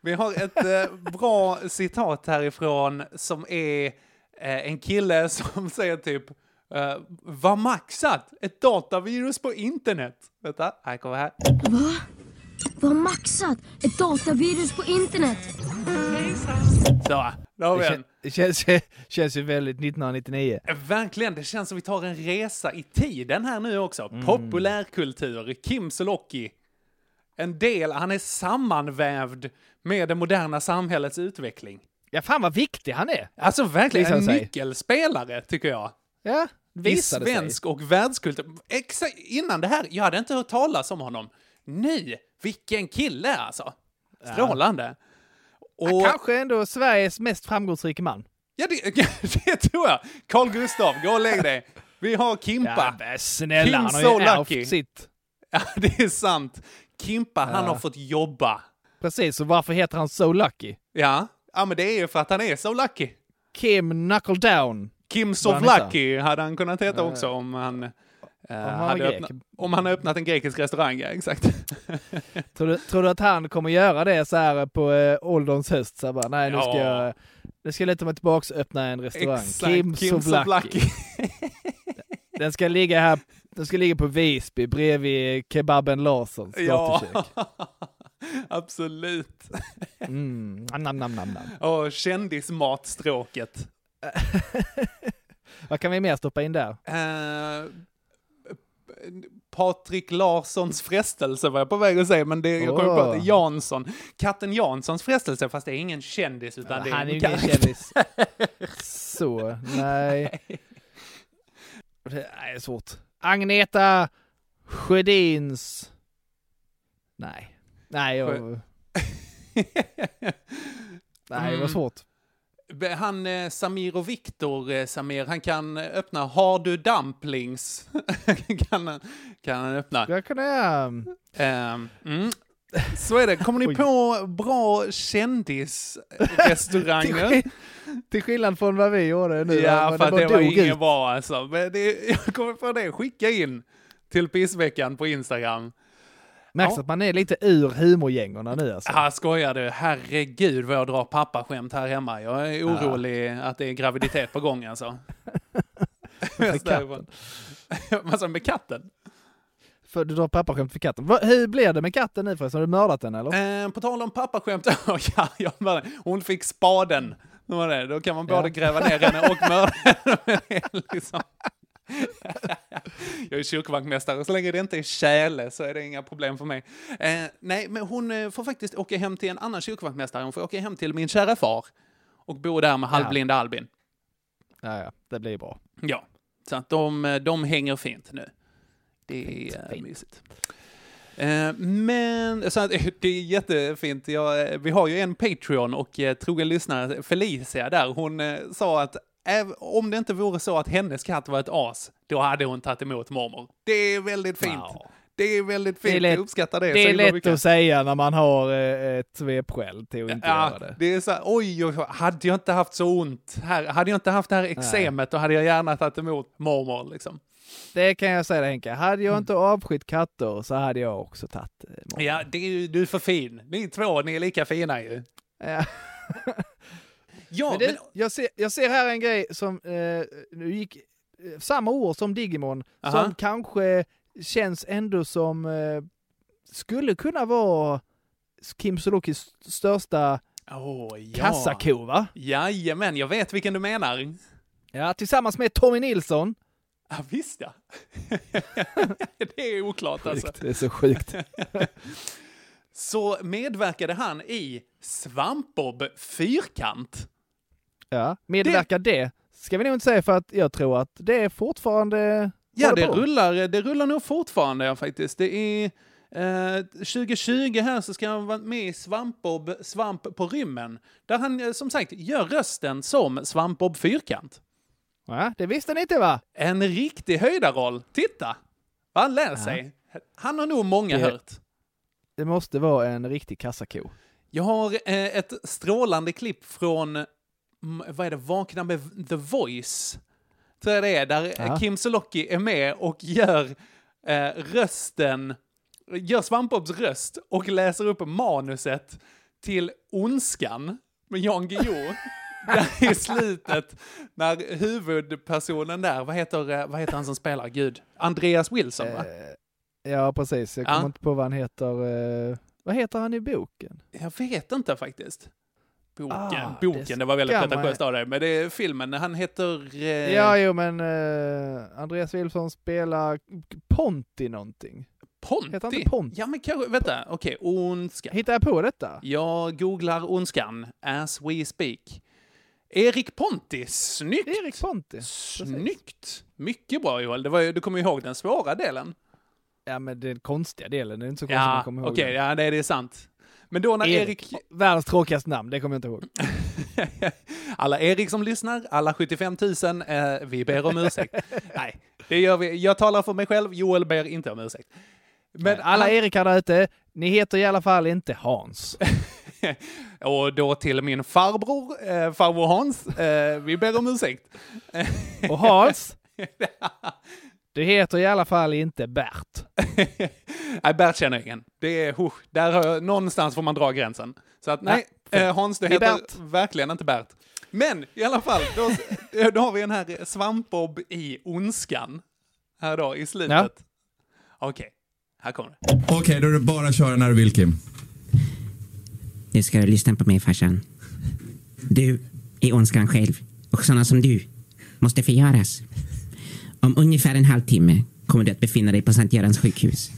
Vi har ett eh, bra citat härifrån som är eh, en kille som säger typ eh, var maxat ett datavirus på internet. Vänta, här kommer här. Va? Vad maxat? Ett datavirus på internet? Så, där har vi Det, en. kän, det känns, känns ju väldigt 1999. Verkligen, det känns som vi tar en resa i tiden här nu också. Mm. Populärkultur, Kim Sulocki. En del, han är sammanvävd med det moderna samhällets utveckling. Ja, fan vad viktig han är. Alltså verkligen en sig. nyckelspelare, tycker jag. Ja, I visade sig. svensk och världskultur. Exakt, innan det här, jag hade inte hört talas om honom. Nu, vilken kille alltså. Strålande. Och, Han kanske ändå Sveriges mest framgångsrika man. ja, det, det tror jag. Carl Gustav, gå och lägg dig. Vi har Kimpa. Ja, snälla, Kim han har So ju Lucky. sitt. Ja, det är sant. Kimpa, han Ja. har fått jobba. Precis, och varför heter han So Lucky? Ja, ja men det är ju för att han är so lucky. Kim Knuckle Down. Kim han Sovlaki hade han kunnat heta Ja. också om han, eh, grek. öppnat, om han hade öppnat en grekisk restaurang, ja exakt. Tror du, tror du att han kommer göra det så här på äh, ålderns höst? Så här bara, nej, nu ska Ja. jag, nu ska jag mig tillbaks och öppna en restaurang. Exakt, Kim, Kim. Sovlaki. Den ska ligga här, den ska ligga på Visby bredvid kebaben Larssons Ja, absolut. Mm, nam, nam, nam, nam. Och kändismatstråket. Vad kan vi mer stoppa in där? Eh, Patrik Larssons frestelse var jag på väg att säga, men det, jag kommer på att det är. Jansson. Katten Janssons frestelse, fast det är ingen kändis, utan det är han är ju ingen kändis. Så, nej. Det är svårt. Agneta Sjödins... Nej. Nej, jag... Nej, det var Mm. svårt. Han eh, Samir och Viktor, eh, Samir, han kan öppna Har du dumplings? kan, han- kan han öppna. Jag kunde... göra- Ehm, mm. Så är det. Kommer ni på bra kändisrestauranger? Till, till skillnad från vad vi gjorde nu. ja, för att det var inget bra alltså. Men det, jag kommer på det. Skicka in till pissveckan på Instagram. Märks Ja. att man är lite ur humorgängorna nu alltså. Ja, skojar du? Herregud vad jag drar pappaskämt här hemma. Jag är orolig att det är graviditet på gång alltså. Med katten. Vad sa med katten? För du drar pappaskämt för katten. Va, hur blir det med katten nu förresten? Har du mördat den eller? Eh, på tal om pappaskämt, ja, jag hon fick spaden. Det var det. Då kan man både Ja. gräva ner henne och mörda henne. liksom. Jag är kyrkvaktmästare, så länge det inte är tjäle så är det inga problem för mig. Eh, nej, men hon eh, får faktiskt åka hem till en annan kyrkvaktmästare. Hon får åka hem till min kära far och bo där med halvblinda Albin. Ja, ja, det blir bra. Ja, så att de, eh, de hänger fint nu. Det Fint, är fint. mysigt. Eh, Men, så att, det är jättefint. Jag, eh, vi har ju en Patreon och eh, trogen lyssnare, Felicia där, hon eh, sa att om det inte vore så att hennes katt var ett as, då hade hon tagit emot mormor. Det är väldigt fint. Det är väldigt fint, är lätt- jag uppskattar det. Det är lätt mycket. att säga när man har eh, ett svepskäl till att inte göra Ja, det. det är så här, oj, oj, hade jag inte haft så ont här, hade jag inte haft det här eksemet, då hade jag gärna tagit emot mormor liksom. Det kan jag säga Henke. Hade Mm. jag inte avskytt katter så hade jag också tagit eh, mormor. Ja, det är, du är för fin. Ni två, ni är lika fina ju. Ja. Ja, men det, jag, ser, jag ser här en grej som eh, nu gick eh, samma år som Digimon, Aha. som kanske känns ändå som eh, skulle kunna vara Kim Sulokis största Åh, ja. kassako, va? Jajamän, jag vet vilken du menar. Ja, tillsammans med Tommy Nilsson. Ja, visst ja. det är oklart alltså. Sjukt, det är så sjukt. Så medverkade han i Svampbob Fyrkant. Ja, medverkar det. Ska vi nog inte säga för att jag tror att det är fortfarande... Ja, det på. rullar, det rullar nog fortfarande ja, faktiskt. Det är eh, 2020 här så ska han vara med i Svampbob Svamp på rymmen. Där han eh, som sagt gör rösten som Svampbob Fyrkant. Ja, det visste ni inte va? En riktig höjdarroll. Titta! Vad han lär sig. Han har nog många Det- hört. Det måste vara en riktig kassako. Jag har eh, ett strålande klipp från, vad är det, Vakna med The Voice. Tror jag det är, där Ja. Kim Sulocki är med och gör eh, rösten, gör Svampbobs röst och läser upp manuset till Ondskan med Jan Guillou. där i slutet, när huvudpersonen där, vad heter, eh, vad heter han som spelar? Gud, Andreas Wilson va? Ja, precis. Jag Ja. kommer inte på vad han heter. eh, vad heter han i boken? Jag vet inte faktiskt. Boken, Ah, boken, det det, var väldigt man- pretentiöst av dig, men det är filmen, han heter... Eh, Ja, jo, men eh, Andreas Wilson spelar Ponti någonting. Ponti? Heter han inte Ponti? Ja, men kanske, vänta, okej, ondska. Hittar jag på detta? Jag googlar ondskan, as we speak. Erik Ponti, snyggt! Erik Ponti. Snyggt! Mycket bra Joel, det var, ju- du kommer ihåg den svåra delen. Ja, men den konstiga delen, det är inte så konstigt att Ja, komma ihåg. okej, den. ja, det, det är sant. Men då när Erik. Erik... Världens tråkigaste namn, det kommer jag inte ihåg. alla Erik som lyssnar, alla 75 000, eh, vi ber om ursäkt. Nej, det gör vi. Jag talar för mig själv, Joel ber inte om ursäkt. Men Alla Erikar där ute, ni heter i alla fall inte Hans. Och då till min farbror, eh, farbror Hans, eh, vi ber om ursäkt. Och Hans, du heter i alla fall inte Bert. nej, Bert känner jag igen. Det är, huh, där har jag, någonstans får man dra gränsen. Så att nej, Ja, eh, Hans, du heter Bert. verkligen inte Bert. Men i alla fall, då, då har vi den här Svampbob i Ondskan. Här då, i slutet. Okej, här kommer det. Okej, då är det bara att köra när du vill Kim. Nu ska du lyssna på mig farsan. Du är ondskan själv och sådana som du måste förgöras. Om ungefär en halvtimme kommer du att befinna dig på Sankt Görans sjukhus.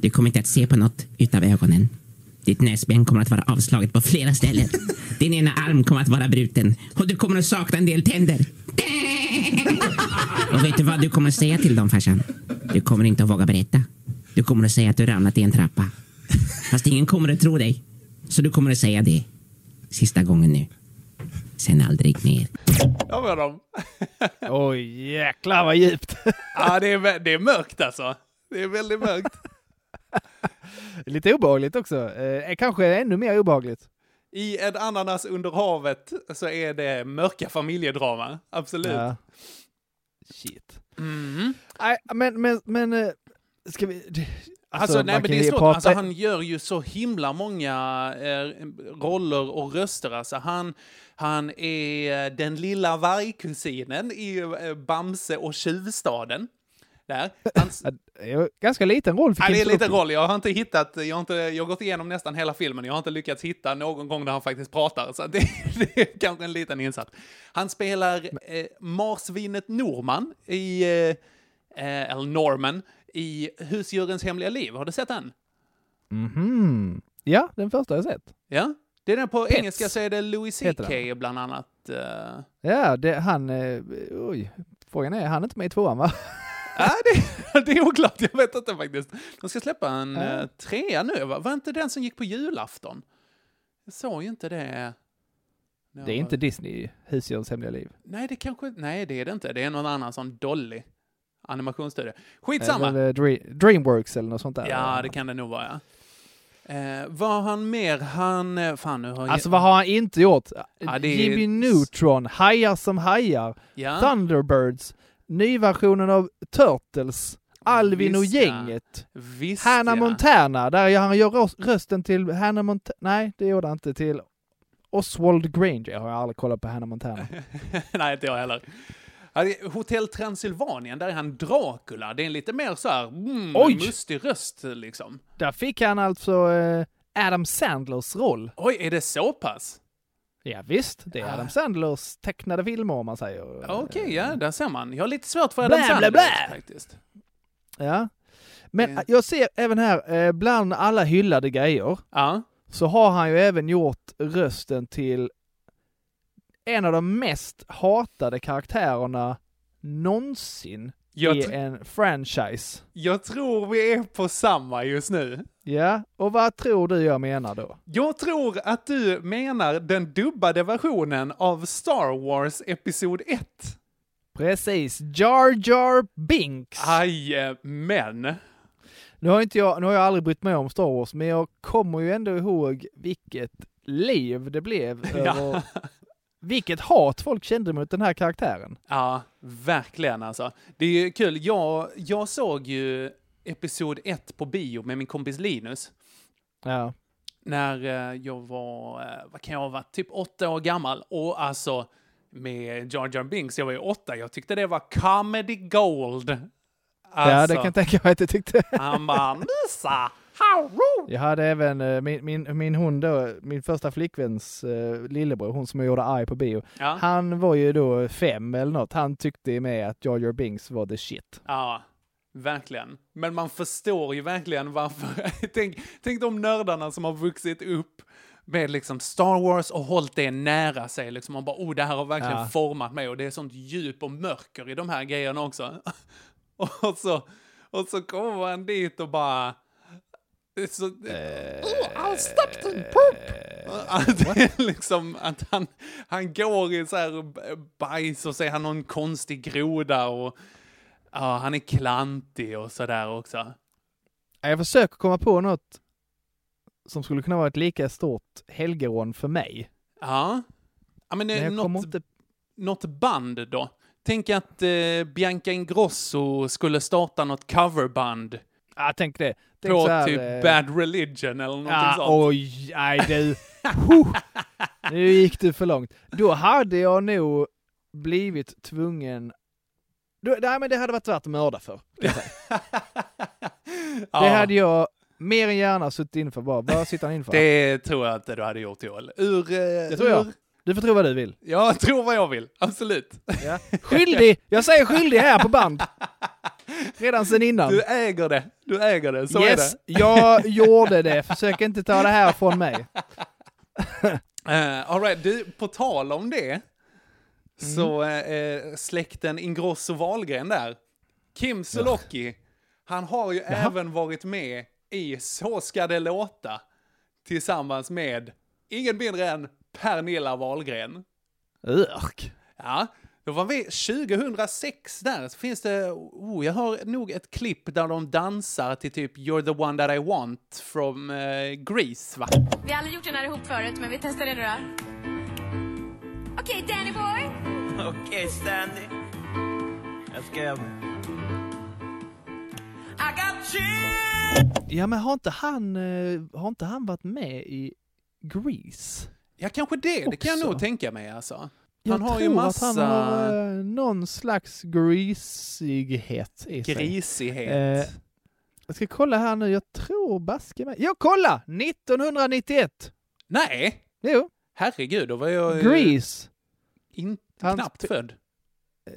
Du kommer inte att se på något utav ögonen. Ditt näsben kommer att vara avslaget på flera ställen. Din ena arm kommer att vara bruten och du kommer att sakna en del tänder. Och vet du vad du kommer att säga till dem farsan? Du kommer inte att våga berätta. Du kommer att säga att du ramlat i en trappa. Fast ingen kommer att tro dig. Så du kommer att säga det. Sista gången nu. Sen aldrig mer. Där var de. Oj, jäklar vad djupt. Ja, det är, det är mörkt alltså. Det är väldigt mörkt. Lite obehagligt också. Eh, kanske ännu mer obehagligt. I En ananas under havet så är det mörka familjedrama. Absolut. Ja. Shit. Mhm. Nej, men, men, men, eh, ska vi... det- Alltså, nej, men det är svårt. prata- Alltså, han gör ju så himla många eh, roller och röster. Alltså, han, han är den lilla vargkusinen i eh, Bamse och tjuvstaden. Där. Han, Ja, det är ju Ganska liten roll Ja, det är lite Sulocki. roll. Jag har inte hittat, jag har, inte, jag har gått igenom nästan hela filmen, jag har inte lyckats hitta någon gång där han faktiskt pratar, så det, det är kanske en liten insats. Han spelar eh, marsvinet Norman i, eh, eh, eller Norman, i Husdjurens hemliga liv. Har du sett den? Mhm. Ja, den första har jag sett. Ja? Det är den på Pets engelska så är det Louis CK bland annat. eh. Ja, det, han... Eh, oj. Frågan är, är han inte med i tvåan va? Ja, det, det är oklart, jag vet inte faktiskt. De ska släppa en uh, trea nu, va? Var inte den som gick på julafton? Jag såg ju inte det. Det är inte Disney, Husdjurens hemliga liv. Nej, det kanske... Nej, det är det inte. Det är någon annan sån Dolly animationsstudio. Skitsamma! Eller Dre- Dreamworks eller något sånt där. Ja, det kan det nog vara, ja. Eh, vad har han mer? Han... eh, Fan, nu har. Alltså vad har han inte gjort? Ja, det Jimmy Neutron, Hajar som hajar, Ja. Thunderbirds, nyversionen av Turtles, Alvin och Visst, ja. gänget, Visst, Hannah ja. Montana, där han gör röst- rösten till Hannah Montana, nej det gjorde han inte, till Oswald Granger. Jag har aldrig kollat på Hannah Montana. Nej, inte jag heller. Hotell Transylvanien, där är han Dracula. Det är en lite mer så här, mm, Oj! mustig röst liksom. Där fick han alltså eh, Adam Sandlers roll. Oj, är det så pass? Ja, visst, det är Ah. Adam Sandlers tecknade filmer om man säger. Okej, ja, där ser man. Jag har lite svårt för Adam Blä, blä, Sandler blä! faktiskt. Ja. Men Det- jag ser även här, eh, bland alla hyllade grejer, Ja. så har han ju även gjort rösten till en av de mest hatade karaktärerna någonsin Jag i en franchise. Jag tror vi är på samma just nu. Ja, och vad tror du jag menar då? Jag tror att du menar den dubbade versionen av Star Wars Episod 1. Precis, Jar Jar Binks. Jajamän. Nu har, inte jag, nu har jag aldrig brytt mig om Star Wars, men jag kommer ju ändå ihåg vilket liv det blev över vilket hat folk kände mot den här karaktären. Ja, verkligen alltså. Det är ju kul. Jag, jag såg ju Episod 1 på bio med min kompis Linus. Ja. När eh, jag var, eh, vad kan jag ha varit, typ åtta år gammal. Och alltså, med Jar Jar Binks, jag var ju åtta, jag tyckte det var comedy gold. ja, det Alltså, kan jag tänka mig att jag tyckte. Han bara, Musa! Jag hade även eh, min, min, min hund då, min första flickväns eh, lillebror, hon som jag gjorde arg på bio. Ja. Han var ju då fem eller något. Han tyckte med att Jar Jar Binks var the shit. Ja, verkligen. Men man förstår ju verkligen varför. tänk, tänk de nördarna som har vuxit upp med liksom Star Wars och hållit det nära sig. Liksom man bara, oh, det här har verkligen Ja. format mig och det är sånt djup och mörker i de här grejerna också. och, så, och så kommer han dit och bara... det är Så, oh, I'll step to poop! Att, det är liksom att han, han går i så här bajs och så är han någon konstig groda och ja, han är klantig och sådär också. Ja, Jag försöker komma på något som skulle kunna vara ett lika stort helgerån för mig. Ja. ja men, Men eh, jag något, inte... något band då? Tänk att eh, Bianca Ingrosso skulle starta något coverband Ja, tänk det. Tänk på här, typ eh, Bad Religion eller någonting Ja, sånt. oj, nej du. Nu gick du för långt. Då hade jag nog blivit tvungen... Då, nej, men det hade varit värt att mörda för. jag säga. Ja, Det hade jag mer än gärna suttit inför bara. Vad sitter han inför? det tror jag inte du hade gjort Joel. Ur, eh, det tror jag. ur- Du får tro vad du vill. Jag tror vad jag vill, absolut. Ja. Skyldig! Jag säger skyldig här på band. Redan sen innan. Du äger det, du äger det, så yes, är det. jag gjorde det. Försök inte ta det här från mig. Uh, all right, du, på tal om det, Mm. så uh, släkten Ingrosso Wahlgren där, Kim Sulocki, han har ju även varit med i Så ska det låta tillsammans med ingen mindre än Pernilla Wahlgren. Örk. Ja, då var vi 2006 där, så finns det, oh, jag har nog ett klipp där de dansar till typ You're the one that I want from uh, Grease, va? Vi har aldrig gjort den här ihop förut, men vi testar det nu då. Okej, Danny boy. Okej, Stanley. Jag ska... I got you. Ja, men har inte han, eh, har inte han varit med i Grease? Ja, kanske det. Det kan jag Också. nog tänka mig alltså. Jag Han har tror ju massa att han har eh, någon slags grisighet i sig. grisighet. Eh, jag ska kolla här nu, jag tror baske mig. Ja, kolla! 1991! Nej! Jo, Herregud, då var jag Grease. inte knappt född.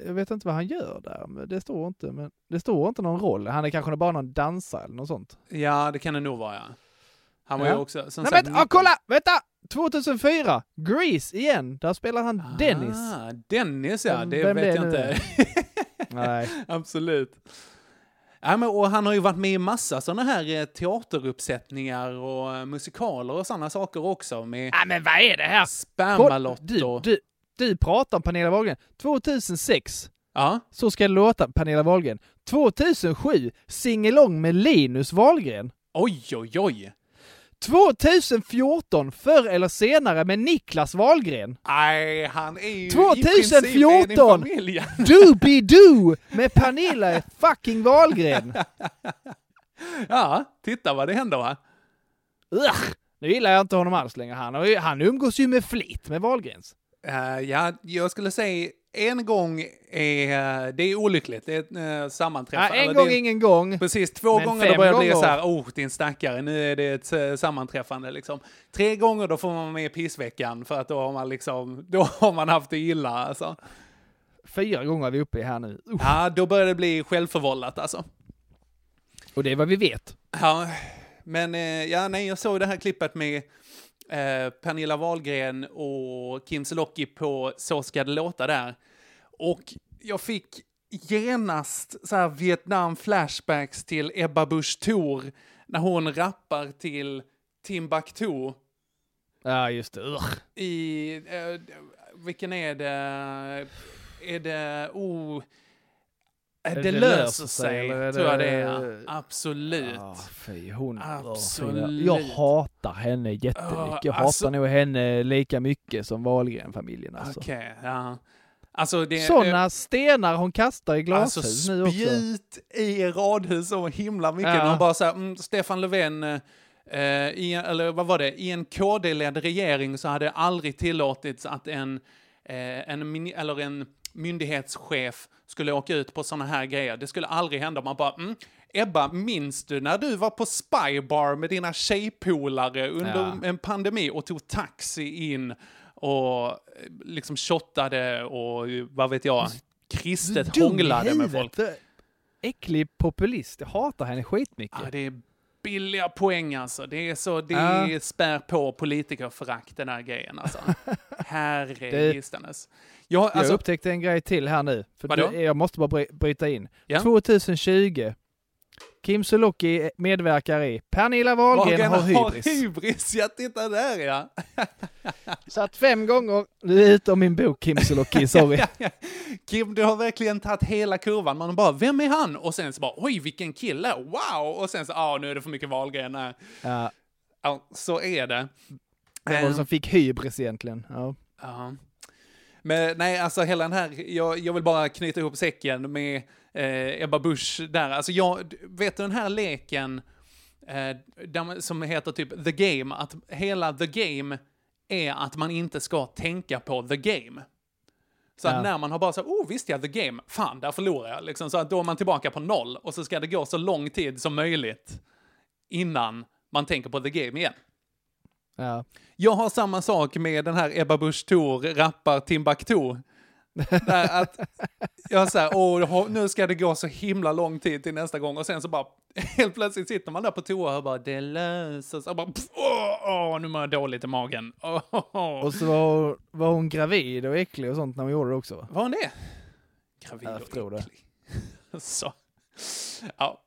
Jag vet inte vad han gör där, men det står inte. Men det står inte någon roll. Han är kanske bara någon dansare eller något sånt. Ja, det kan det nog vara, ja. Han var Ja. ju också, som Nej, sagt, vänta, ah, kolla! Vänta! 2004! Grease igen! Där spelar han Dennis. Ah, Dennis, ja. Vem- det vem vet jag inte. Nej. Absolut. Ja, men, och han har ju varit med i massa sådana här eh, teateruppsättningar och eh, musikaler och sådana saker också med Ja, men vad är det här? Spermalott du, och... du, du pratar om Pernilla Wahlgren. 2006, Ja. så ska det låta Pernilla Wahlgren. 2007, singelong med Linus Wahlgren. Oj, oj, oj. 2014, förr eller senare med Niklas Wahlgren. Nej, han är ju i princip en i 2014, familjen. Doobie-Doo med Pernilla fucking Wahlgren. Ja, titta vad det händer va? Ugh, nu gillar jag inte honom alls längre. Han, han umgås ju med flit med Wahlgrens. Eh, ja, jag skulle säga en gång är, det är olyckligt. Det är ett uh, sammanträffande. Ja, en gång, är, ingen gång. Precis, två Men gånger då börjar det bli så här, oh din stackare, nu är det ett uh, sammanträffande liksom. Tre gånger då får man vara med pissveckan för att då har man liksom, då har man haft det illa alltså. Fyra gånger är vi uppe i här nu. Uff. Ja, då börjar det bli självförvållat alltså. Och det är vad vi vet. Ja, men eh, ja, nej, jag såg det här klippet med eh, Pernilla Wahlgren och Kim Sulocki på Så ska det låta där. Och jag fick genast så här Vietnam-flashbacks till Ebba Busch Thor när hon rappar till Timbuktu Ja, just det. Ugh. i... Eh, vilken är det? Är det... Oh, eh, det, löser sig, är tror jag det är. det- Absolut. Ja, fy, hon, Absolut. Jag hatar henne jättemycket. Ja, Jag hatar alltså- nog henne lika mycket som Wahlgren-familjen. Alltså. Okej, ja. Alltså det... Sådana stenar hon kastar i glashus Alltså nu också. spjut i radhus så himla mycket. Ja. Hon bara så här, mm, Stefan Löfven, eh, i, eller vad var det, i en KD-ledd regering så hade det aldrig tillåtits att en, eh, en, eller en myndighetschef skulle åka ut på sådana här grejer. Det skulle aldrig hända. Man bara, mm, Ebba, minns du när du var på Spybar med dina tjejpolare under Ja. en pandemi och tog taxi in och eh, liksom shottade och vad vet jag, kristet Dum i hånglade med folk. Äcklig populist. Jag hatar henne skitmycket. Ja, det är billiga poäng alltså. Det är så, det Ja. spär på politikerförakt den här grejen alltså. Herre Det- gistanes. Jag, Jag alltså, upptäckte en grej till här nu. För det, jag måste bara bry- bryta in. Ja. 2020. Kim Sulocki medverkar i Pernilla Wahlgren har hybris. hybris. Ja, titta där ja. Satt fem gånger. Du är ute om min bok Kim Sulocki, sorry. Kim, du har verkligen tagit hela kurvan. Man bara, vem är han? Och sen så bara, oj vilken kille, wow! Och sen så, ja nu är det för mycket Wahlgren här. Ja, Ja, så är det. vem var det som fick hybris egentligen? Ja. Ja. Men nej, alltså hela den här, jag, jag vill bara knyta ihop säcken med eh, Ebba Busch där. Alltså jag, vet du den här leken eh, där, som heter typ The Game, att hela The Game är att man inte ska tänka på The Game. Så att Ja. när man har bara så, oh visst ja, The Game, fan där förlorar jag. Liksom, så att då är man tillbaka på noll och så ska det gå så lång tid som möjligt innan man tänker på The Game igen. Ja. Jag har samma sak med den här Ebba Busch Thor rappar Timbuktu. Där att jag säger, åh, nu ska det gå så himla lång tid till nästa gång och sen så bara helt plötsligt sitter man där på toa och bara det löser sig. Och bara, pff, åh, åh, nu mår jag dåligt i magen. Åh. Och så var, var hon gravid och äcklig och sånt när hon gjorde det också. Var hon det? Gravid Jag och tror det. äcklig. Så. Ja.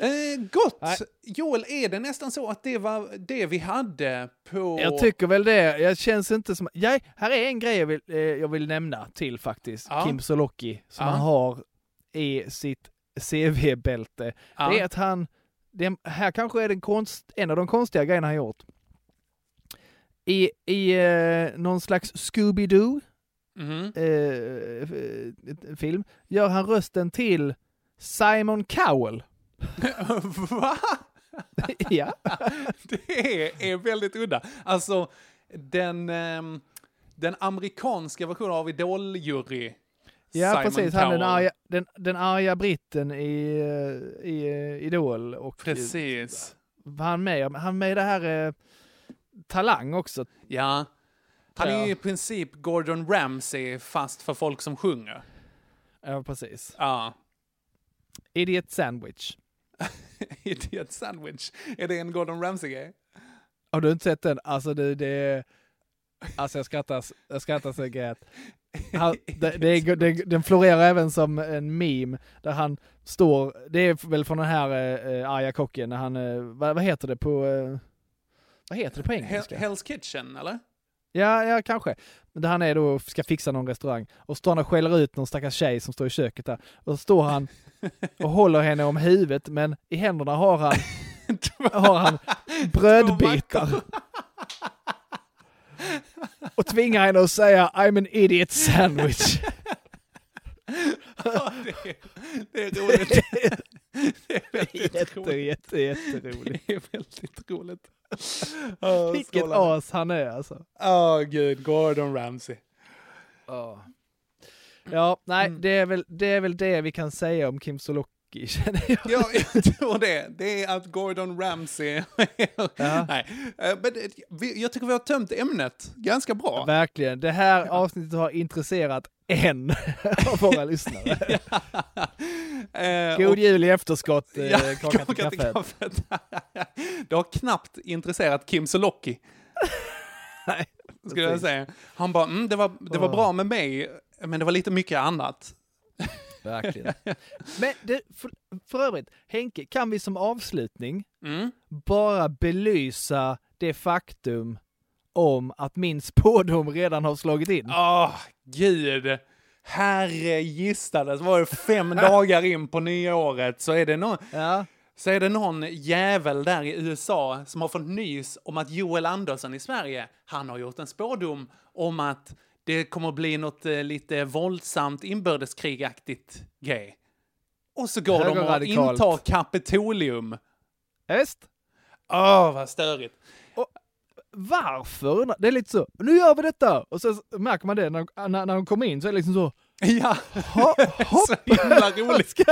Eh, gott! Joel, är det nästan så att det var det vi hade på... Jag tycker väl det. Jag känns inte som... Ja, här är en grej jag vill, eh, jag vill nämna till faktiskt. Ja. Kim Sulocki, som Ja. han har i sitt CV-bälte. Ja. Det är att han... Det här kanske är den konst, en av de konstiga grejerna han gjort. I, i eh, någon slags Scooby-Doo Mhm. eh, film gör han rösten till Simon Cowell. Va? ja. Det är väldigt udda. Alltså, den, ehm, den amerikanska versionen av Idol-jury. Ja, Simon precis. Han den Cowell. arga, den, den arga britten i, eh, i eh, Idol. Och Precis. Var han med? Han med i det här eh, Talang också. Ja. Han är ju i princip Gordon Ramsay fast för folk som sjunger. Ja, precis. Ja. Idiot Sandwich. Idiot Sandwich. Är det en Gordon Ramsay-grej? Har du inte sett den? Alltså det, det Alltså jag skrattar, jag skrattar så grät. Han, det, det är, det, den florerar även som en meme där han står, det är väl från den här eh, arga kocken, när han, eh, vad, vad heter det på, eh, vad heter det på engelska? Hell- Hell's Kitchen, eller? Ja, ja kanske. Men där han är då ska fixa någon restaurang och står han och skäller ut någon stackars tjej som står i köket där. Och så står han och håller henne om huvudet men i händerna har han, har han brödbitar. Och tvingar henne att säga I'm an idiot sandwich. Ja, det, är, det är roligt. Det är väldigt Jätte, roligt. jätte, jätteroligt. Det är väldigt roligt. Oh, Vilket as han är alltså. Åh gud, Gordon Ramsay. Ja, nej, det, är väl, det är väl det vi kan säga om Kim Sulocki känner jag. Ja, jag tror det. Det är att Gordon Ramsay... Nej, eh, men jag tycker vi har tömt ämnet ganska bra. Verkligen. Det här avsnittet har intresserat en av våra lyssnare. Eh, God och- jul i efterskott, eh, Ja, kaka till kaffet. kaffet. det har knappt intresserat Kim Sulocki. Skulle jag säga. Han bara, mm, det, var, det var bra med mig, men det var lite mycket annat. Verkligen. Men det, för, för övrigt, Henke, kan vi som avslutning Mm. bara belysa det faktum om att min spådom redan har slagit in? Åh, gud. Herre gistades, var det fem dagar in på nyåret så är det någon... Så är det någon jävel där i USA som har fått nys om att Joel Andersson i Sverige, han har gjort en spådom om att det kommer att bli något eh, lite våldsamt inbördeskrigaktigt grej. Och så går de och intar Kapitolium. Visst? Åh, vad störigt. Varför? Det är lite så, nu gör vi detta! Och så märker man det när, när, när de kommer in så är det liksom så, Ja, ho, hopp! så himla roligt. ska,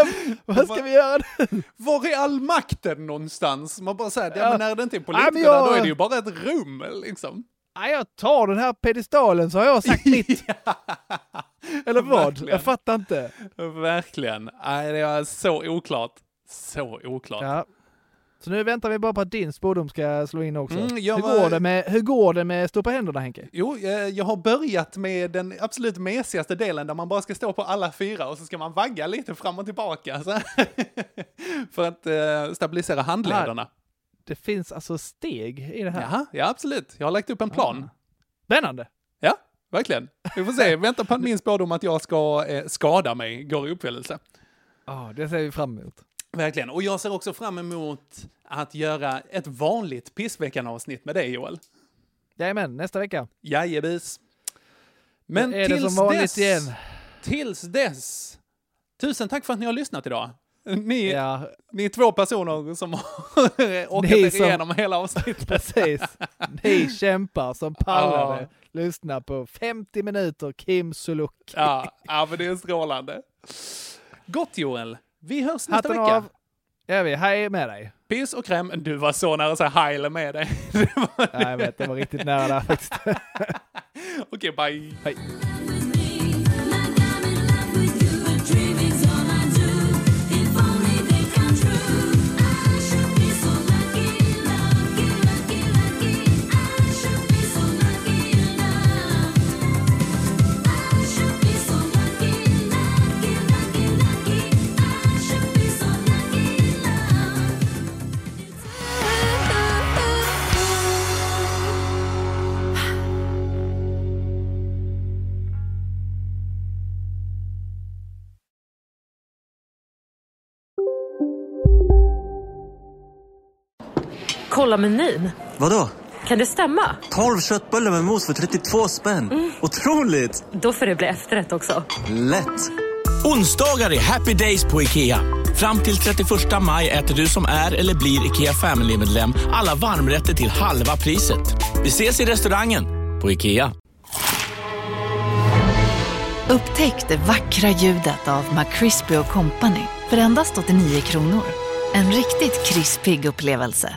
vad ska vi göra nu? Var är all makten någonstans? Man bara säger, ja, Ja. men när det inte är Ja, politikerna, men jag- då är det ju bara ett rum liksom. Nej, jag tar den här pedestalen så har jag sagt mitt. Eller vad? Verkligen. Jag fattar inte. Verkligen. Nej, det är så oklart. Så oklart. Ja. Så nu väntar vi bara på att din spådom ska slå in också. Mm, hur, var- går det med, hur går det med stå på händerna Henke? Jo, eh, jag har börjat med den absolut mesigaste delen där man bara ska stå på alla fyra och så ska man vagga lite fram och tillbaka. För att eh, stabilisera handlederna. Det finns alltså steg i det här. Jaha, ja, absolut. Jag har lagt upp en plan. Spännande! Ja, verkligen. Vi får se. Vänta på min spådom att jag ska eh, skada mig går i uppfyllelse. Ja, det ser vi fram emot. Verkligen. Och jag ser också fram emot att göra ett vanligt pissveckan-avsnitt med dig, Joel. Jajamän, nästa vecka. Jajebis. Men tills dess, igen. tills dess, tusen tack för att ni har lyssnat idag. Ni, Ja. ni är två personer som har åkat Ni er som- igenom hela avsnittet. Precis. Ni kämpar som pallade. Ja. Lyssna på 50 minuter Kim Suluk. Ja, ja, men det är strålande. Gott Joel, vi hörs nästa Hatten vecka. av. Gör vi. Hej med dig. Piss och kräm. Du var så nära att säga heil med dig. Ja, jag vet, det var riktigt nära där faktiskt. Okej, bye. Hej. Kolla menyn. Vadå? Kan det stämma? 12 köttbullar med mos för 32 spänn. Otroligt! Då får det bli efterrätt också. Lätt! Onsdagar är happy days på IKEA. Fram till 31 maj äter du som är eller blir IKEA Family-medlem alla varmrätter till halva priset. Vi ses i restaurangen på IKEA. Upptäck det vackra ljudet av McCrispy Company för endast 89 kronor. En riktigt krispig upplevelse.